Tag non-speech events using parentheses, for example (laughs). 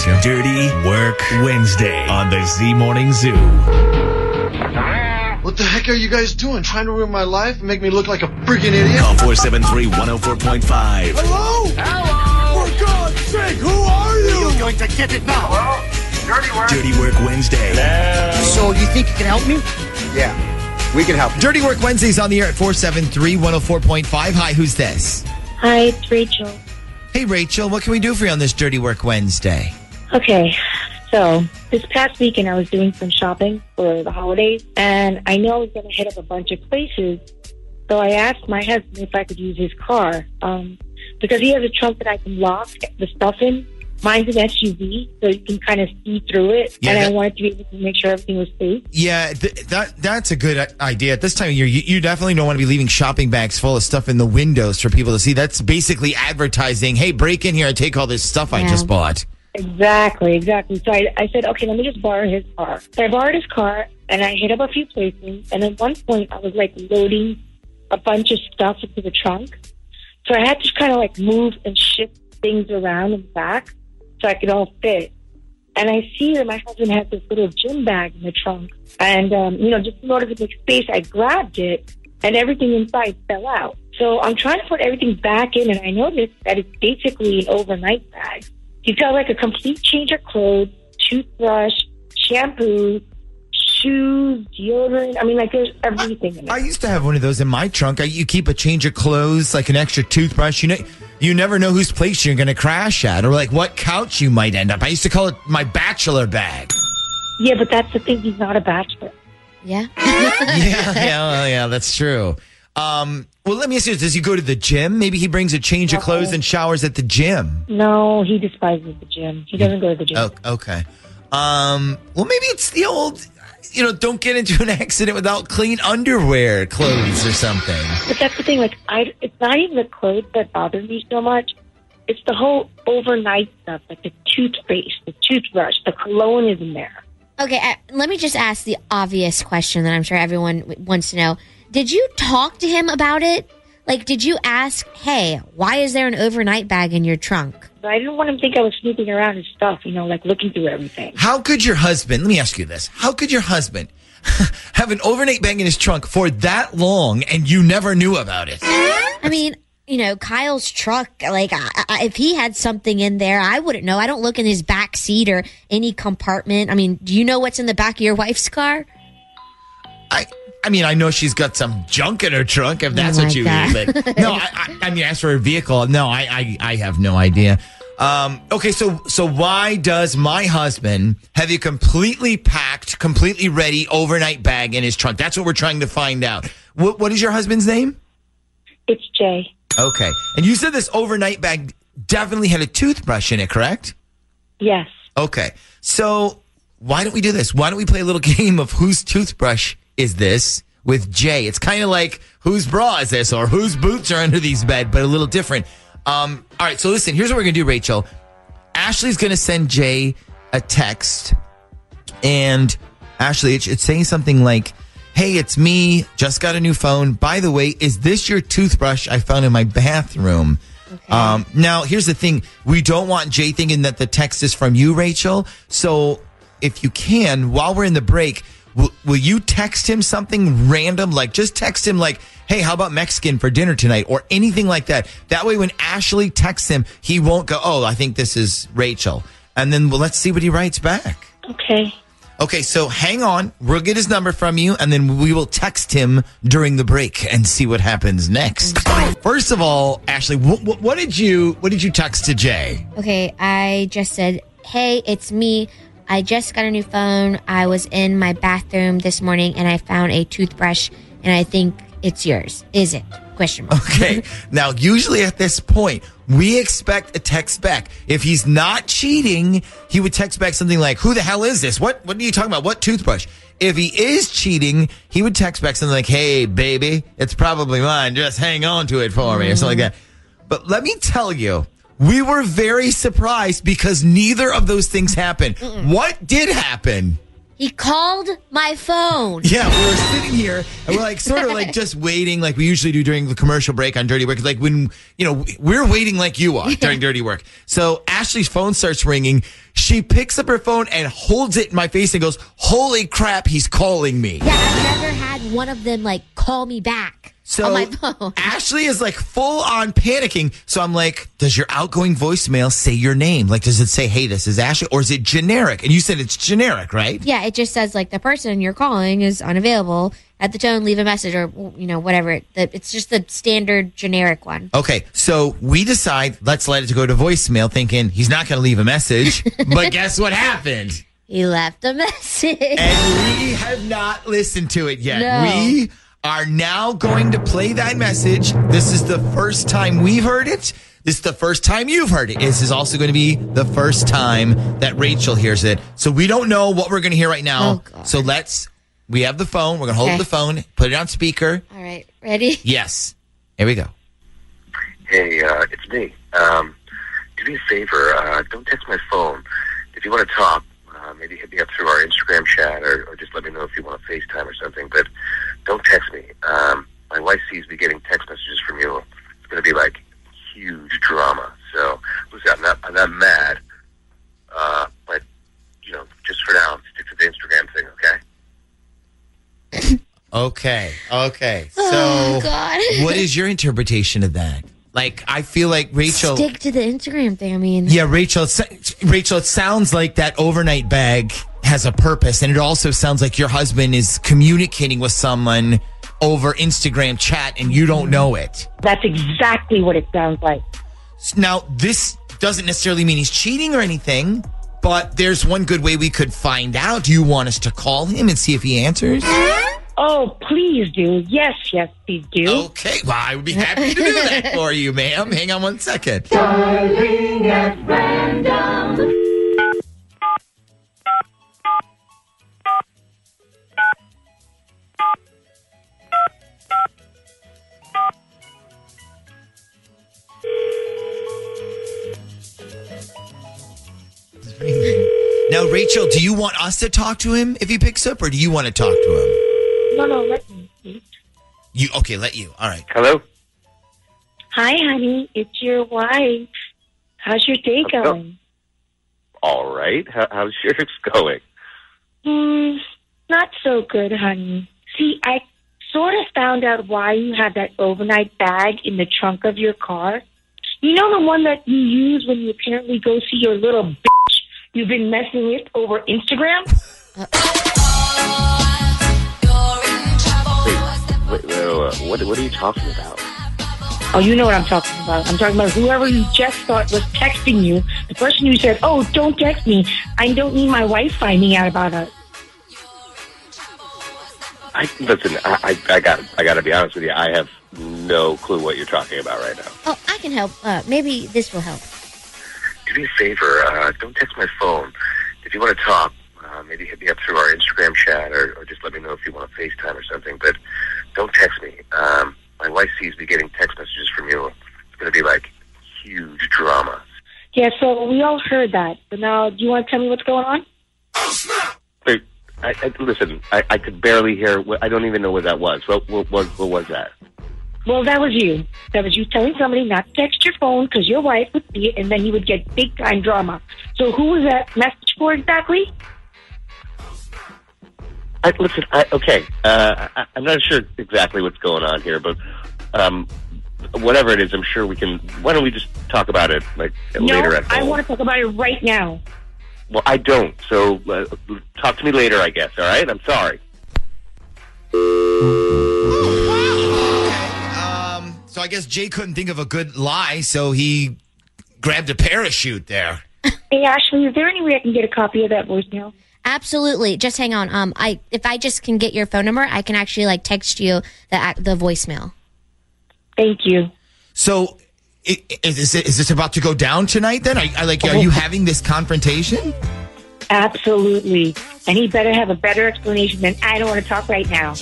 Dirty Work Wednesday on the Z Morning Zoo. What the heck are you guys doing? Trying to ruin my life and make me look like a freaking idiot? Call 473 104.5. Hello? Hello? For God's sake, who are you? You're going to get it now. Dirty Work Dirty Work Wednesday. So you think you can help me? Yeah, we can help. Dirty Work Wednesdays on the air at 473 104.5. Hi, who's this? Hi, it's Rachel. Hey, Rachel, what can we do for you on this Dirty Work Wednesday? Okay, so this past weekend I was doing some shopping for the holidays, and I know I was going to hit up a bunch of places. So I asked my husband if I could use his car um, because he has a trunk that I can lock the stuff in. Mine's an SUV, so you can kind of see through it, Yeah, and I wanted to be able to make sure everything was safe. Yeah, th- that that's a good idea. At this time of year, you, you definitely don't want to be leaving shopping bags full of stuff in the windows for people to see. That's basically advertising. Hey, break in here and take all this stuff I just bought. Exactly, exactly. So I, I said, okay, let me just borrow his car. So I borrowed his car and I hit up a few places. And at one point, I was like loading a bunch of stuff into the trunk. So I had to kind of like move and shift things around in the back so I could all fit. And I see that my husband has this little gym bag in the trunk. And, um, you know, just in order to make space, I grabbed it and everything inside fell out. So I'm trying to put everything back in and I noticed that it's basically an overnight bag. He's got like a complete change of clothes, toothbrush, shampoo, shoes, deodorant. I mean, like there's everything in it. I used to have one of those in my trunk. I, you keep a change of clothes, like an extra toothbrush. You know, you never know whose place you're going to crash at, or like what couch you might end up. I used to call it my bachelor bag. yeah, but that's the thing. He's not a bachelor. Yeah. (laughs) yeah, yeah, well, yeah, that's true. Um, well, let me ask you. Does he go to the gym? Maybe he brings a change of clothes and showers at the gym. No, he despises the gym. He doesn't go to the gym. Oh, okay. Um, well, maybe it's the old, you know, don't get into an (laughs) accident without clean underwear, clothes, or something. But that's the thing. Like, I, it's not even the clothes that bother me so much. It's the whole overnight stuff, like the toothpaste, the toothbrush, the cologne is in there. Okay, uh, let me just ask the obvious question that I'm sure everyone w- wants to know. Did you talk to him about it? Like, did you ask, hey, why is there an overnight bag in your trunk? But I didn't want him to think I was snooping around his stuff, you know, like looking through everything. How could your husband? Let me ask you this: How could your husband (laughs) have an overnight bag in his trunk for that long and you never knew about it? I mean, you know, Kyle's truck, like, I, I, if he had something in there, I wouldn't know. I don't look in his back seat or any compartment. I mean, do you know what's in the back of your wife's car? I, I mean, I know she's got some junk in her trunk, if that's Oh what you God. mean. But (laughs) no, I, I, I mean, as for her vehicle, no, I, I, I have no idea. Um, okay, so so why does my husband have a completely packed, completely ready overnight bag in his trunk? That's what we're trying to find out. What, what is your husband's name? It's Jay. Okay, and you said this overnight bag definitely had a toothbrush in it, correct? Yes. Okay. So why don't we do this? Why don't we play a little (laughs) game of whose toothbrush is this with Jay? It's kind of like whose bra is this or whose boots are under these bed, but a little different. Um, all right. So listen, here's what we're to do, Rachel. Ashley's to send Jay a text and Ashley, it's, it's saying something like, Hey, it's me. Just got a new phone. By the way, is this your toothbrush I found in my bathroom? Um, now, here's the thing. We don't want Jay thinking that the text is from you, Rachel. So if you can, while we're in the break, will, will you text him something random? Like just text him like, Hey, how about Mexican for dinner tonight or anything like that? That way, when Ashley texts him, he won't go, Oh, I think this is Rachel. And then well, let's see what he writes back. Okay. Okay, so hang on. We'll get his number from you, and then we will text him during the break and see what happens next. First of all, Ashley, what, what, what did you what did you text to Jay? Okay, I just said, "Hey, it's me. I just got a new phone. I was in my bathroom this morning and I found a toothbrush and I think it's yours. Is it?" Question mark. Okay, (laughs) now usually at this point, we expect a text back. If he's not cheating, he would text back something like, "Who the hell is this? What what are you talking about? What toothbrush?" If he is cheating, he would text back something like, "Hey, baby, it's probably mine. Just hang on to it for me," or something like that. Mm. But let me tell you, we were very surprised because neither of those things happened. What did happen? He called my phone. Yeah, we were sitting here and we're like sort of like just (laughs) waiting like we usually do during the commercial break on Dirty Work. Like when, you know, we're waiting like you are during Dirty Work. So Ashley's phone starts ringing. She picks up her phone and holds it in my face and goes, Holy crap, he's calling me. Yeah, I've never had one of them like call me back So on my phone. (laughs) Ashley is like full on panicking. So I'm like, does your outgoing voicemail say your name? Like, does it say, hey, this is Ashley? Or is it generic? And you said it's generic, right? Yeah, it just says like the person you're calling is unavailable. At the tone, leave a message or you know whatever. It, it's just the standard generic one. Okay, so we decide let's let it go to voicemail, thinking he's not going to leave a message. (laughs) but guess what happened? He left a message. And we have not listened to it yet. No. We are now going to play that message. This is the first time we've heard it. This is the first time you've heard it. This is also going to be the first time that Rachel hears it. So we don't know what we're going to hear right now. Oh, so let's, we have the phone. We're going to hold Okay. the phone, put it on speaker. All right, ready? Yes. Here we go. Hey, uh, it's me. Um, do me a favor. Uh, don't text my phone. If you want to talk, uh, maybe hit me up through our Instagram chat, or, or just let me know if you want to FaceTime or something. But don't text me. Um, my wife sees me getting text messages from you. It's going to be like huge drama. So, listen, I'm not, I'm not mad. Uh, but you know, just for now, stick to the Instagram thing, okay? (laughs) Okay. Okay. So Oh, God. (laughs) what is your interpretation of that? Like, I feel like Rachel. Stick to the Instagram thing. I mean, Yeah, Rachel. Rachel, it sounds like that overnight bag has a purpose, and it also sounds like your husband is communicating with someone over Instagram chat, and you don't know it. That's exactly what it sounds like. Now, this doesn't necessarily mean he's cheating or anything, but there's one good way we could find out. Do you want us to call him and see if he answers? Oh, please do. Yes, yes, please do. Okay, well, I would be happy to do that for you, ma'am. Hang on one second. Now, Rachel, do you want us to talk to him if he picks up, or do you want to talk to him? No, no, let me. please. You okay? Let you. All right. Hello. Hi, honey. It's your wife. How's your day Oh. going? All right. How, how's yours (laughs) going? Hmm, not so good, honey. See, I sort of found out why you have that overnight bag in the trunk of your car. You know the one that you use when you apparently go see your little bitch you've been messing with over Instagram? Wait, wait, wait, wait, what, what are you talking about? Oh, you know what I'm talking about. I'm talking about whoever you just thought was texting you. The person who said, "Oh, don't text me. I don't need my wife finding out about us." I listen. I, I, I got. I got to be honest with you. I have no clue what you're talking about right now. oh, I can help. Uh, maybe this will help. Do me a favor. Uh, don't text my phone. If you want to talk, uh, maybe hit me up through our Instagram chat, or, or just let me know if you want to FaceTime or something. But don't text me. Um, my wife sees me getting text messages from you. It's going to be like huge drama. Yeah, so we all heard that. But now, do you want to tell me what's going on? Wait, I, I, listen, I, I could barely hear. I don't even know what that was. What, what, what, what was that? Well, that was you. That was you telling somebody not to text your phone because your wife would see it, and then you would get big time drama. So, who was that message for exactly? I, listen, I, okay, uh, I, I'm not sure exactly what's going on here, but um, whatever it is, I'm sure we can. Why don't we just talk about it like No, later at I want to talk about it right now. Well, I don't. So uh, talk to me later, I guess. All right? I'm sorry. So I guess Jay couldn't think of a good lie, so he grabbed a parachute there. (laughs) Hey, Ashley, is there any way I can get a copy of that voicemail? Absolutely. Just hang on. Um, I if I just can get your phone number, I can actually like text you the the voicemail. Thank you. So. i- i- Is, this about to go down tonight? Then, are, are like, are you having this confrontation? Absolutely. And he better have a better explanation than I don't want to talk right now.